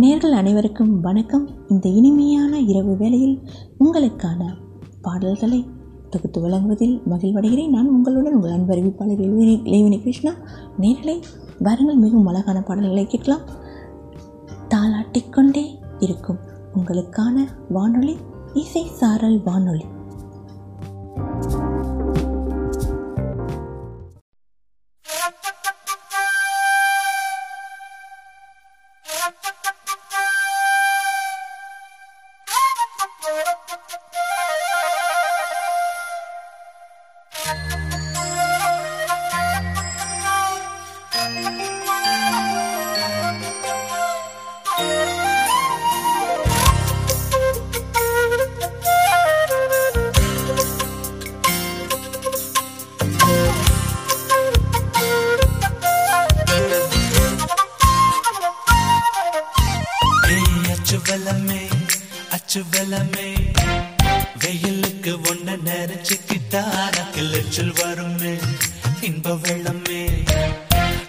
நேர்கள் அனைவருக்கும் வணக்கம். இந்த இனிமையான இரவு வேளையில் உங்களுக்கான பாடல்களை தொகுத்து வழங்குவதில் மகிழ்வடைகிறேன். நான் உங்களுடன் உங்கள் அன்பு அறிவிப்பாளர் எழுவினை இளைவினை கிருஷ்ணா. நேர்களை வாருங்கள் மிகவும் அழகான பாடல்களை கேட்கலாம். தாளாட்டிக்கொண்டே இருக்கும் உங்களுக்கான வானொலி இசை சாரல் வானொலி.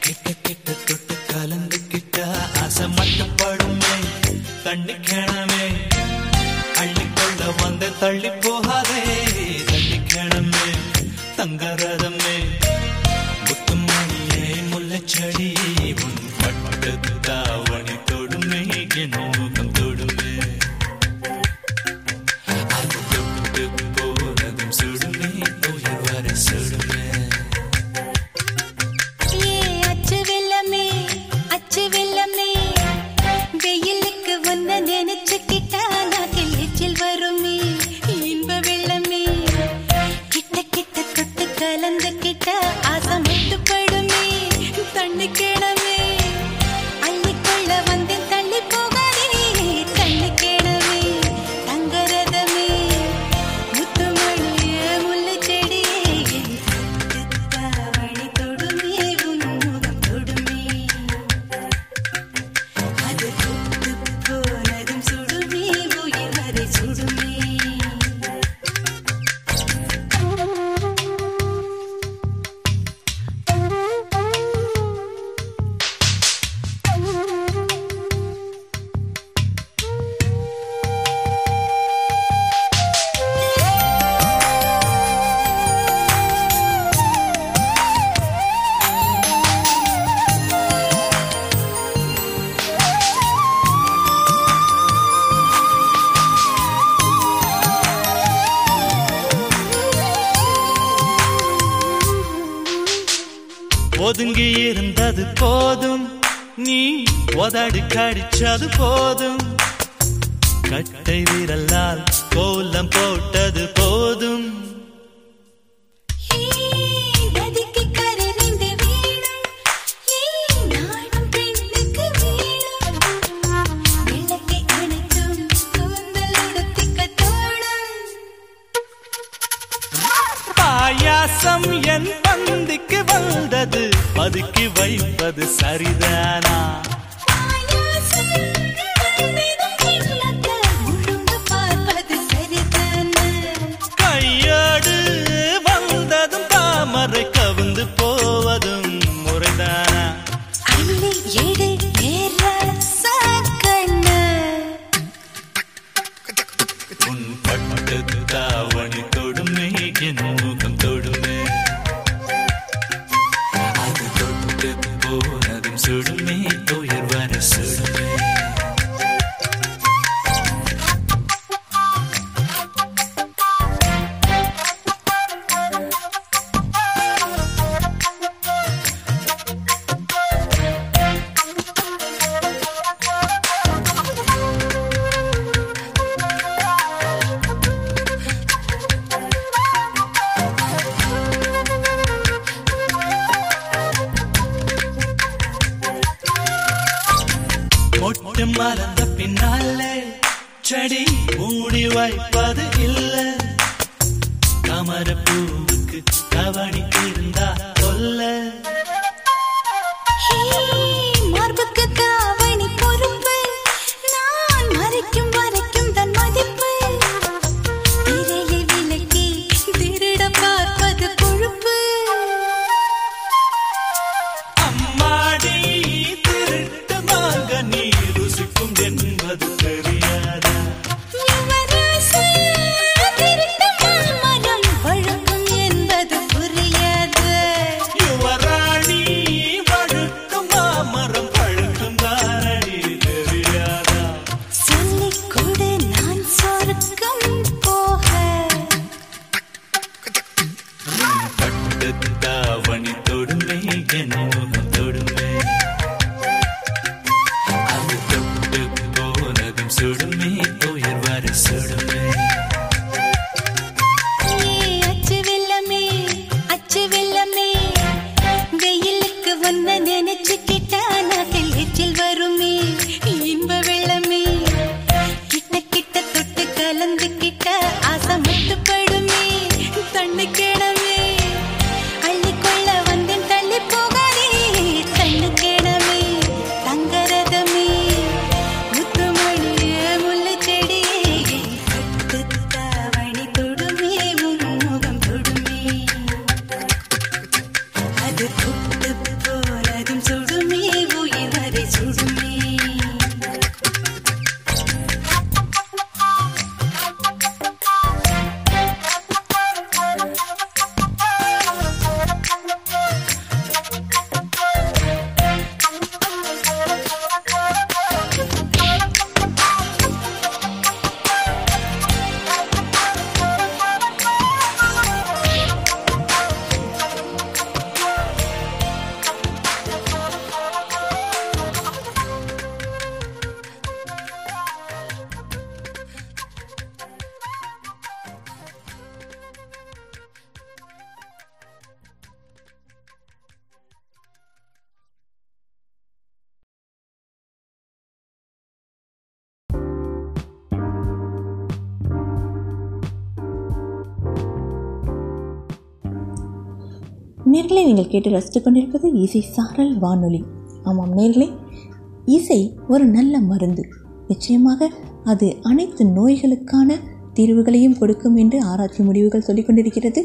கிட்ட கிட்ட தொட்டு கலந்துக்கிட்டா ஆசை மட்டுப்படுமே. தண்ணி கிணமே. அள்ளிக்கொள்ள வந்து தள்ளி போகாதே. ஓதடி கடிச்சது போதும். கட்டை விரலால் கோலம் போ நேர்களை நீங்கள் கேட்டு ரசித்து கொண்டிருப்பது இசை சாரல் வானொலி. ஆமாம் நேர்களே இசை ஒரு நல்ல மருந்து. நிச்சயமாக அது அனைத்து நோய்களுக்கான தீர்வுகளையும் கொடுக்கும் என்று ஆராய்ச்சி முடிவுகள் சொல்லிக் கொண்டிருக்கிறது.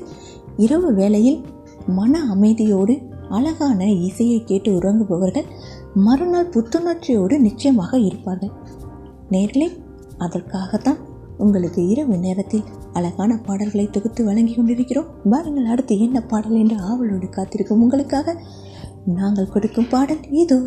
இரவு வேளையில் மன அமைதியோடு அழகான இசையை கேட்டு உறங்குபவர்கள் மறுநாள் புத்துணர்ச்சியோடு நிச்சயமாக இருப்பார்கள். நேர்களே அதற்காகத்தான் உங்களுக்கு இரவு நேரத்தில் அழகான பாடல்களை தொகுத்து வழங்கி கொண்டிருக்கிறோம். பாருங்கள் அடுத்து என்ன பாடல் என்று ஆவலோடு காத்திருக்கும் உங்களுக்காக நாங்கள் கொடுக்கும் பாடல். இதோ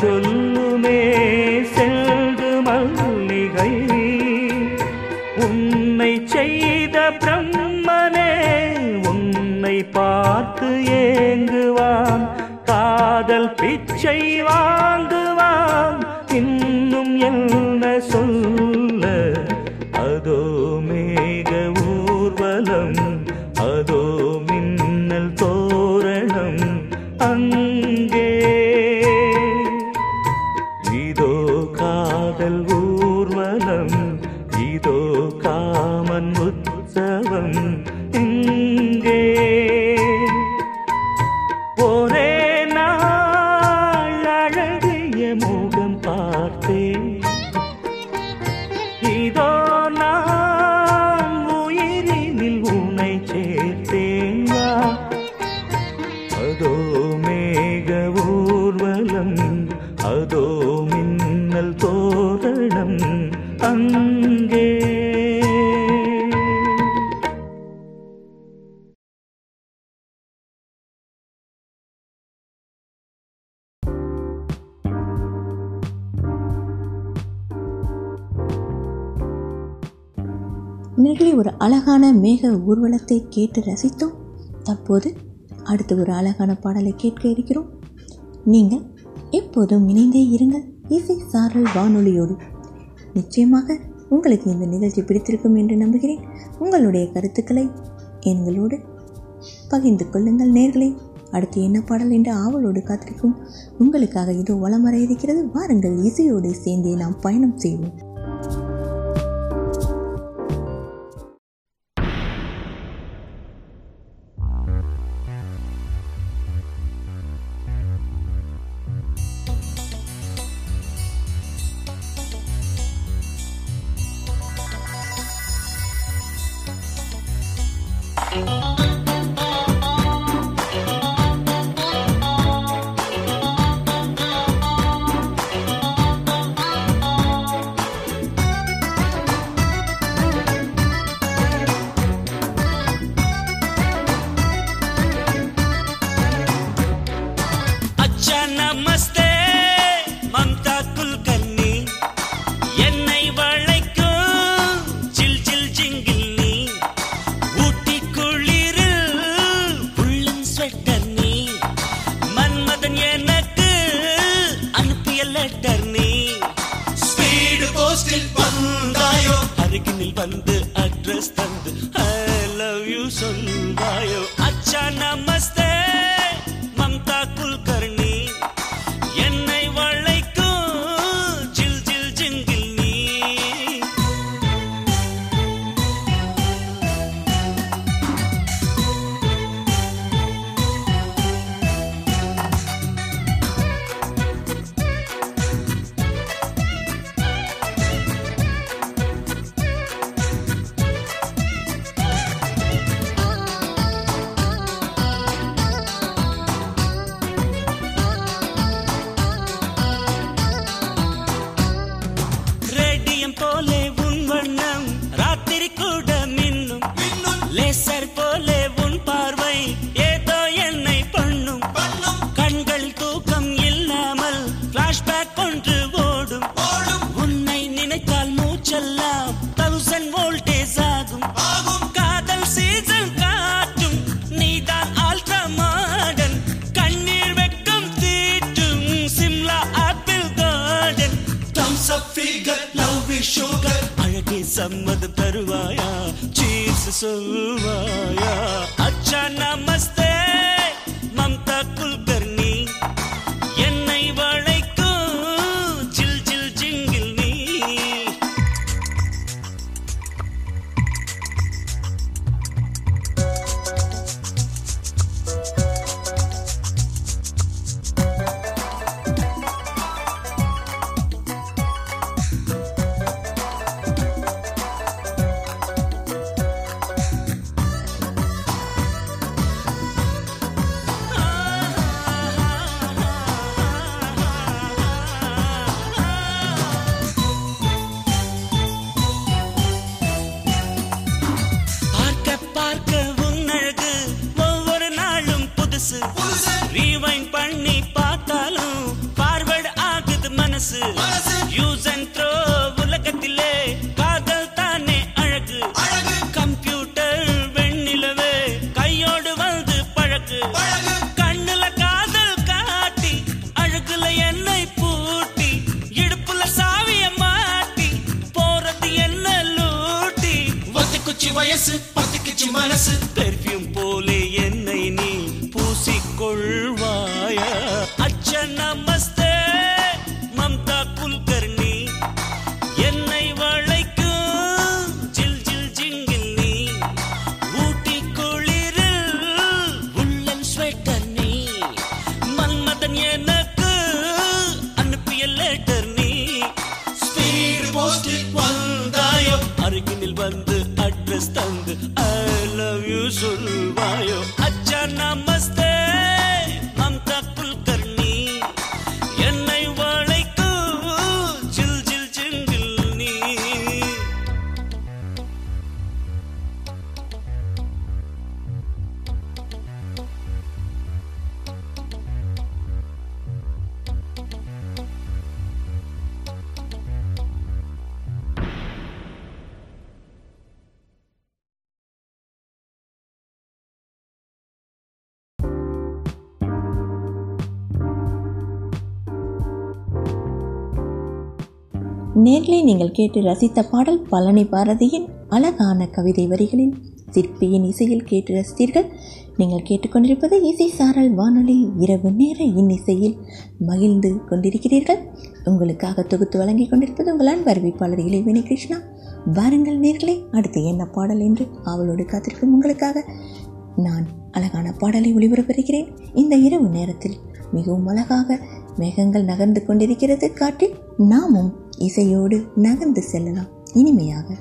சொல்லுமே செல்டு மல்லிகை. உன்னை செய்த பிரம்மனே உன்னை பார்த்து ஏங்குவான். காதல் பிச்சைவான் நிகழி ஒரு அழகான மேக ஊர்வலத்தை கேட்டு ரசித்தோம். தற்போது அடுத்து ஒரு அழகான பாடலை கேட்க இருக்கிறோம். நீங்கள் எப்போதும் இணைந்தே இருங்கள். இசை சாரல் வானொலியோடு. நிச்சயமாக உங்களுக்கு இந்த நிகழ்ச்சி பிடித்திருக்கும் என்று நம்புகிறேன். உங்களுடைய கருத்துக்களை எங்களோடு பகிர்ந்து கொள்ளுங்கள் நேர்களே. அடுத்து என்ன பாடல் என்று ஆவலோடு காத்திருக்கும். உங்களுக்காக இதோ வளமர இருக்கிறது. வாருங்கள் இசையோடு சேர்ந்தே நாம் பயணம் செய்வோம். sevmeye நேர்களை நீங்கள் கேட்டு ரசித்த பாடல் பழனி பாரதியின் அழகான கவிதை வரிகளில் சிற்பியின் இசையில் கேட்டு ரசித்தீர்கள். நீங்கள் கேட்டுக்கொண்டிருப்பது இசை சாரல் வானொலி இரவு நேர இன்னிசையில் மகிழ்ந்து கொண்டிருக்கிறீர்கள். உங்களுக்காக தொகுத்து வழங்கி கொண்டிருப்பது உங்கள் அன்பு இளைவேணி கிருஷ்ணா. வாருங்கள் நேர்களே அடுத்து என்ன பாடல் என்று அவளோடு காத்திருக்கும் உங்களுக்காக நான் அழகான பாடலை ஒளிபரப்புகிறேன். இந்த இரவு நேரத்தில் மிகவும் அழகாக மேகங்கள் நகர்ந்து கொண்டிருக்கிறது. காட்டில் நாமும் இசையோடு நகர்ந்து செல்லலாம். இனிமையாக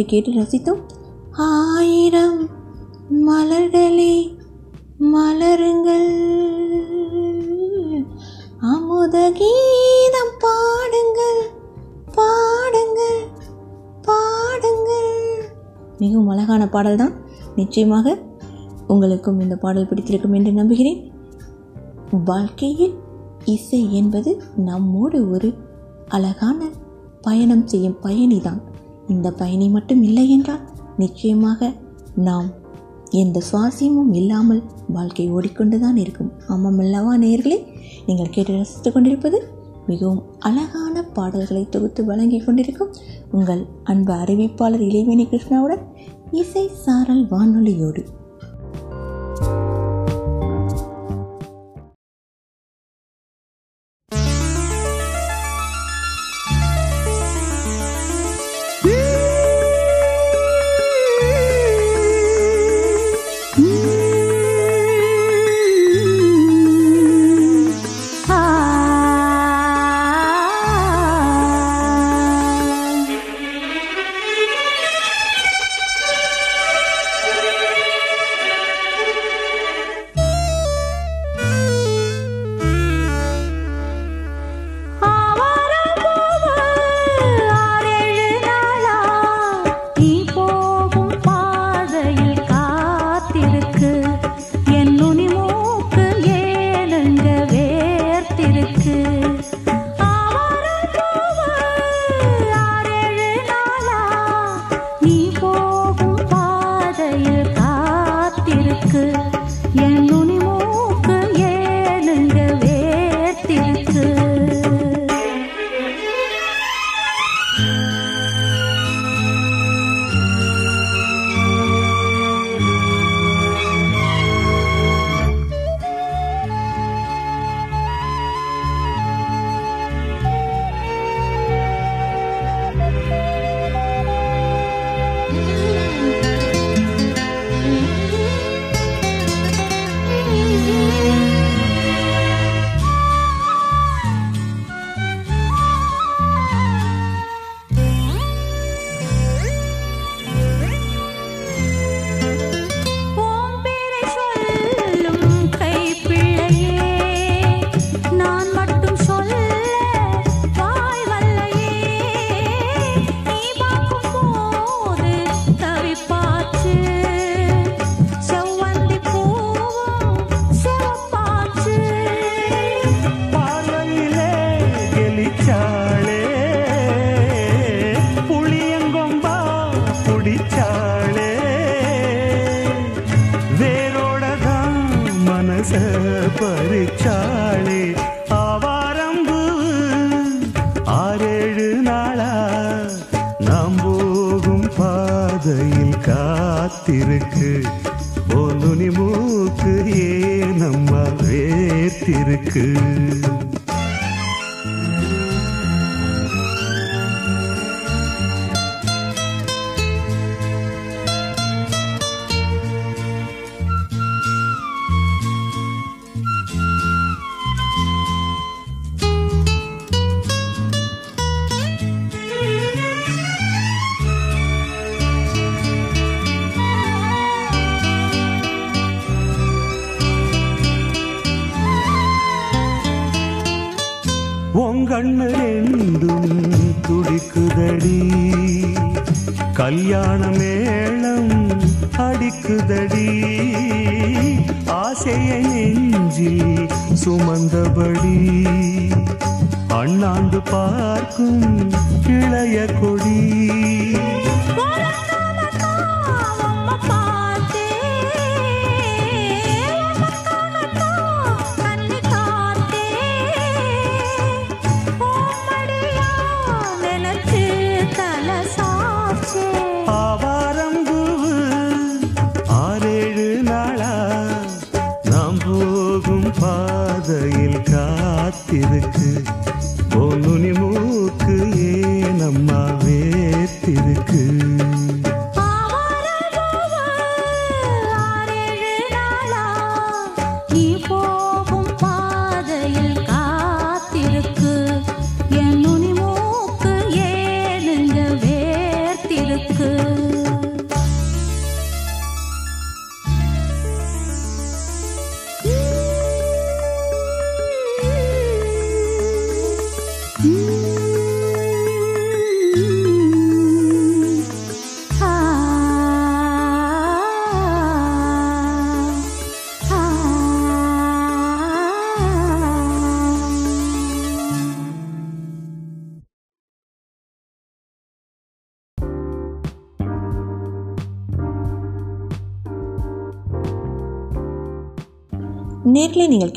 பாடலை கேட்டு ரசித்தோம். ஆயிரம் மலர்களே மலருங்கள். அமுத கீதம் பாடுங்கள் பாடுங்கள் பாடுங்கள். மிகவும் அழகான பாடல் தான். நிச்சயமாக உங்களுக்கும் இந்த பாடல் பிடித்திருக்கும் என்று நம்புகிறேன். வாழ்க்கையில் இசை என்பது நம்மோடு ஒரு அழகான பயணம் செய்யும் பயணிதான். இந்த பயணி மட்டும் இல்லை என்றால் நிச்சயமாக நாம் எந்த சுவாசியமும் இல்லாமல் வாழ்க்கை ஓடிக்கொண்டுதான் இருக்கும். ஆமாம் அல்லவா நேர்களே நீங்கள் கேட்டு ரசித்துக் கொண்டிருப்பது மிகவும் அழகான பாடல்களை தொகுத்து வழங்கி கொண்டிருக்கும் உங்கள் அன்பு அறிவிப்பாளர் இளைவேணி கிருஷ்ணாவுடன் இசை சாரல் வானொலியோடு. மனச பறிச்சாளே ஆவாரம்பு. ஆறேழு நாளா நாம் போகும் பாதையில் காத்திருக்கு. ஒன்னு மூக்கு ஏ நம்ம வேத்திருக்கு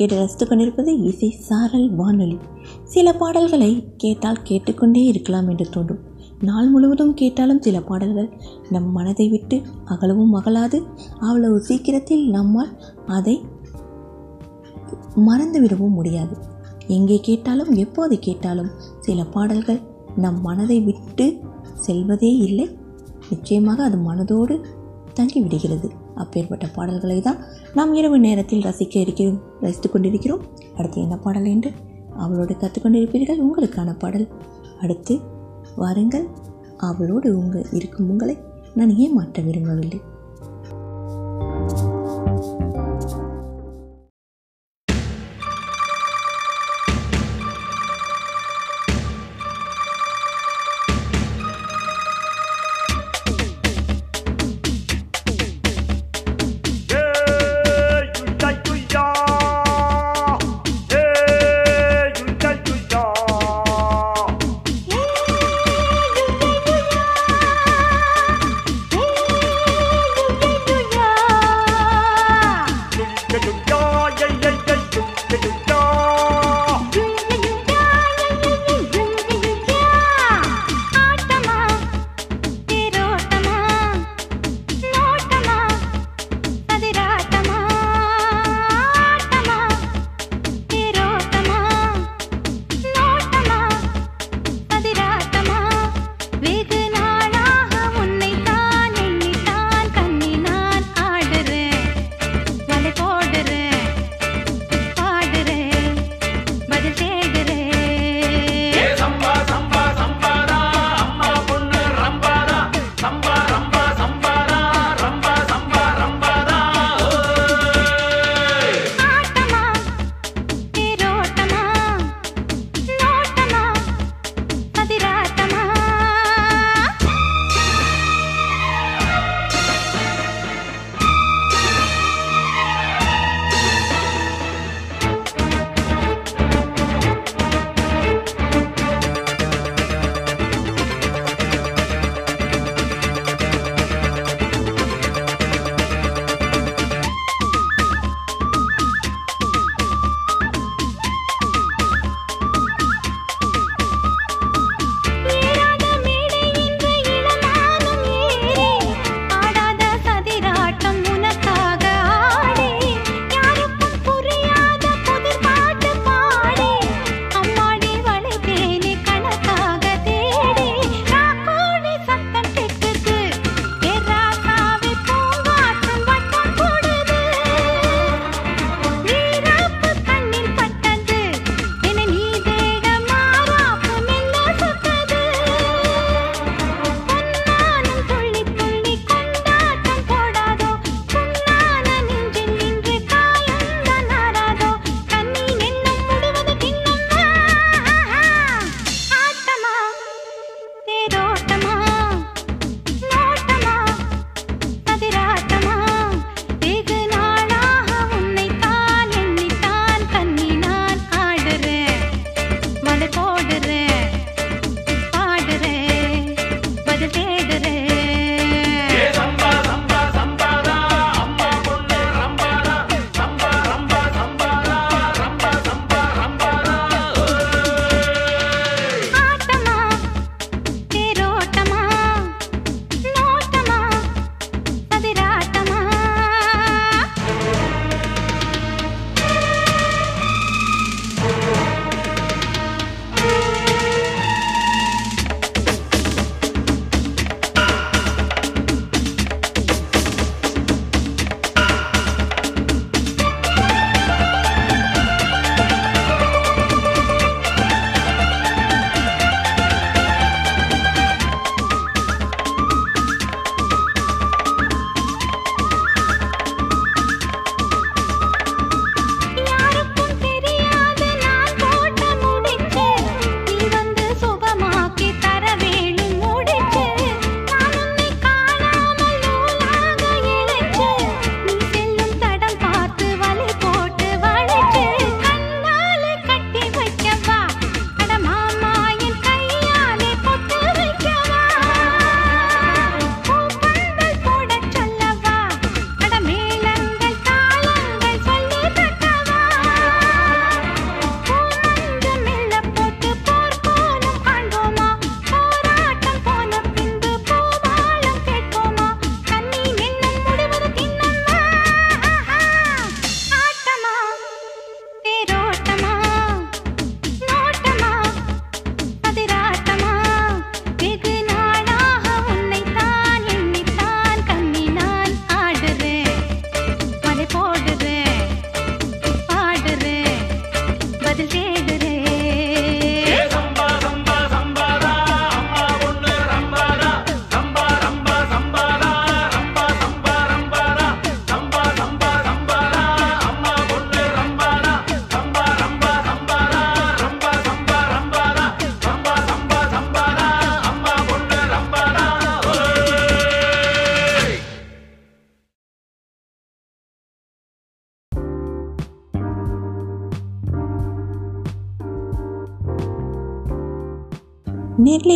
கேட்டு ரசித்து கொண்டிருப்பது இசை சாரல் வானொலி. சில பாடல்களை கேட்டால் கேட்டுக்கொண்டே இருக்கலாம் என்று தோன்றும். நாள் முழுவதும் கேட்டாலும் சில பாடல்கள் நம் மனதை விட்டு அகலவும் அகலாது. அவ்வளவு சீக்கிரத்தில் நம்மால் அதை மறந்துவிடவும் முடியாது. எங்கே கேட்டாலும் எப்போது கேட்டாலும் சில பாடல்கள் நம் மனதை விட்டு செல்வதே இல்லை. நிச்சயமாக அது மனதோடு தங்கிவிடுகிறது. அப்பேற்பட்ட பாடல்களை தான் நாம் இரவு நேரத்தில் ரசிக்க இருக்கிறோம் ரசித்துக் கொண்டிருக்கிறோம். அடுத்து என்ன பாடல் என்று அவளோடு கற்றுக்கொண்டிருப்பீர்கள் உங்களுக்கான பாடல். அடுத்து வாருங்கள். அவளோடு உங்கள் இருக்கும் உங்களை நான் ஏமாற்ற விரும்பவில்லை.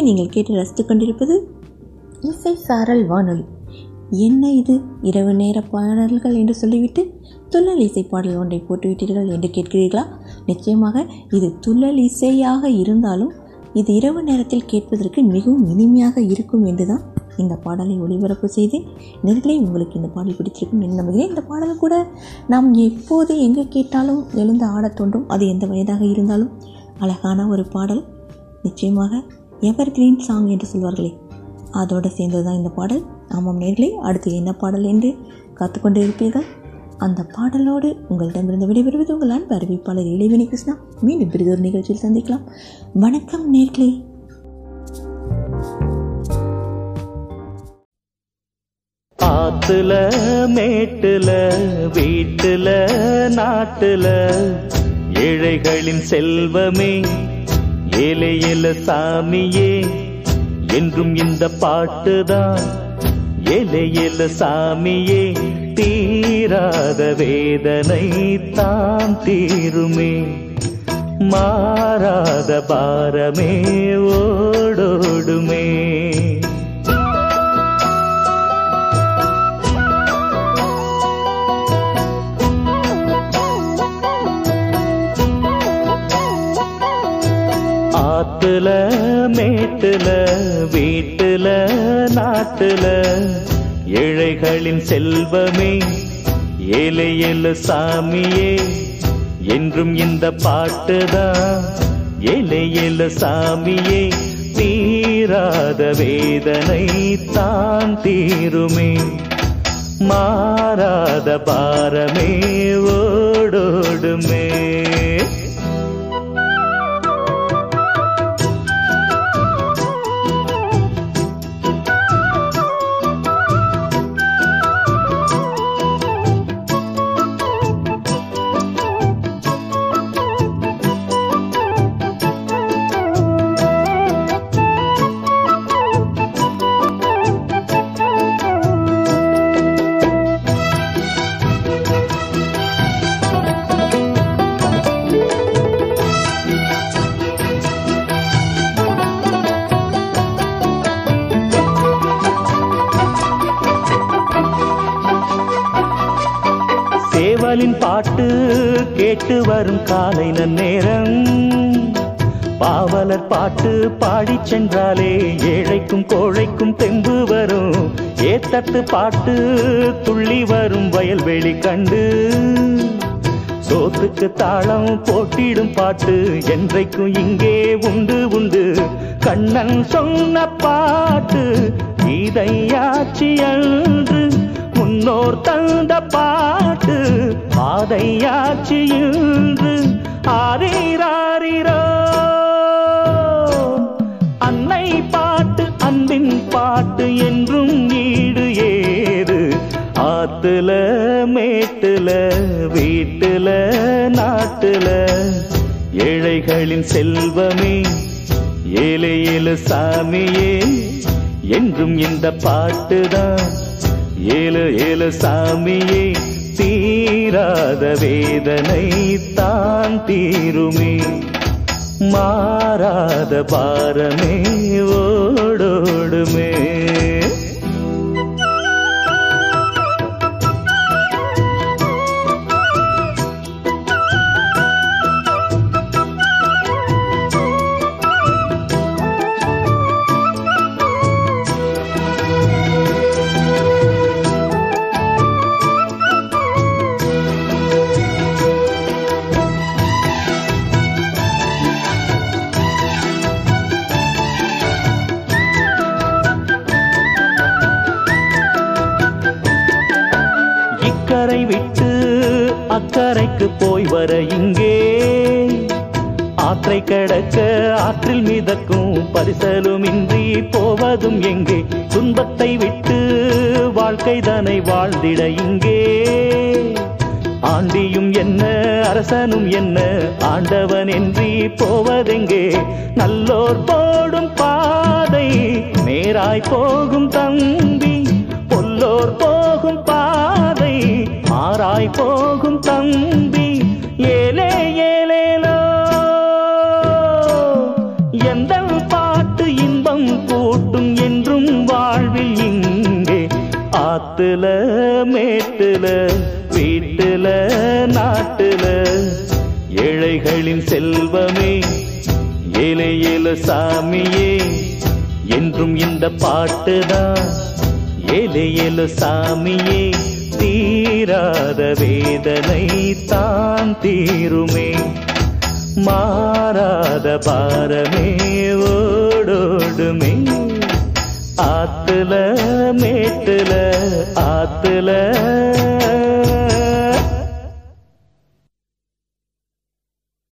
நீங்கள் கேட்டு ரசித்துக் கொண்டிருப்பது இசை சாரல் வானொலி. என்ன இது? இரவு நேர பாடல்கள் என்று சொல்லிவிட்டு துள்ளல் இசை பாடல் ஒன்றை போட்டுவிட்டீர்கள் என்று கேட்கிறீர்களா? நிச்சயமாக இது துள்ளல் இசையாக இருந்தாலும் இது இரவு நேரத்தில் கேட்பதற்கு மிகவும் இனிமையாக இருக்கும் என்றுதான் இந்த பாடலை ஒளிபரப்பு செய்தேன். நேர்களே உங்களுக்கு இந்த பாடல் பிடித்திருக்கும் என்று நம்புகிறேன். இந்த பாடல் கூட நாம் எப்போது எங்கே கேட்டாலும் எழுந்து ஆடத் தோன்றும். அது எந்த வயதாக இருந்தாலும் அழகான ஒரு பாடல். நிச்சயமாக எவர் கிரீன் சாங் என்று சொல்வார்களே. அதோடு சேர்ந்தது தான் இந்த பாடல். ஆமாம் நேர்களே அடுத்து என்ன பாடல் என்று காத்துக்கொண்டு இருப்பீர்கள் அந்த பாடலோடு உங்களிடமிருந்து விடைபெறுவது உங்கள் அன்பு அறிவிப்பாளர் இளைவினி கிருஷ்ணா. மீண்டும் பிரிதொரு நிகழ்ச்சியில் சந்திக்கலாம். வணக்கம் நேர்களே. ஆத்துல மேட்டுல வீட்டுல நாட்டுல ஏழைகளின் செல்வமே ஏழை ஏல சாமியே என்றும் இந்த பாட்டுதான். ஏழை ஏல சாமியே தீராத வேதனை தான் தீருமே. மாறாத பாரமே ஓடோடுமே. ஆத்துல மேட்டுல வீட்டுல நாட்டுல. ஏழைகளின் செல்வமே ஏழை ஏழு சாமியே. என்றும் இந்த பாட்டுதான் ஏழை ஏழு சாமியே. தீராத வேதனை தான் தீருமே. மாறாத பாரமே ஓடோடுமே. விட்டு வரும் காலை நன்னேரம். பாவலர் பாட்டு பாடிச் சென்றாலே ஏழைக்கும் கோழைக்கும் தெம்பு வரும். ஏத்தட்டு பாட்டு துள்ளி வரும் வயல்வெளி கண்டு. சோத்துக்கு தாளம் போட்டிடும் பாட்டு என்றைக்கும் இங்கே உண்டு உண்டு. கண்ணன் சொன்ன பாட்டு இதையாச்சி அன்று. முன்னோர் தந்த பாட்டு பாதையாச்சியும் ஏழைகளின் செல்வமே ஏழை ஏழு சாமியே என்றும் இந்த பாட்டுதான். ஏழு ஏழு சாமியே தீராத வேதனை தான் தீருமே. மாறாத பாரமே ஓடோடுமே. அக்கறைக்கு போய் வர இங்கே. ஆற்றை கடக்க ஆற்றில் மிதக்கும் பரிசலும் இன்றி போவதும் எங்கே. துன்பத்தை விட்டு வாழ்க்கை தனை வாழ்ந்திட இங்கே. ஆண்டியும் என்ன அரசனும் என்ன ஆண்டவன் என்றி போவதெங்கே. நல்லோர் போடும் பாதை நேராய் போகும் தம்பி பொல்லோர் போகும் பாதை ஆராய் போகும் தம்பி ஏலே ஏலேலோ. எந்த பாட்டு இன்பம் கூட்டும் என்றும் வாழ்வில் இங்கே ஆத்துல மேட்டுல வீட்டுல நாட்டுல. ஏழைகளின் செல்வமே ஏழை ஏல சாமியே என்றும் இந்த பாட்டுதான். ஏழை ஏல சாமியே தீராத வேதனை தான் தீருமே. மாறாத பாரமே ஓடோடுமே. ஆத்துல மேட்டுல ஆத்துல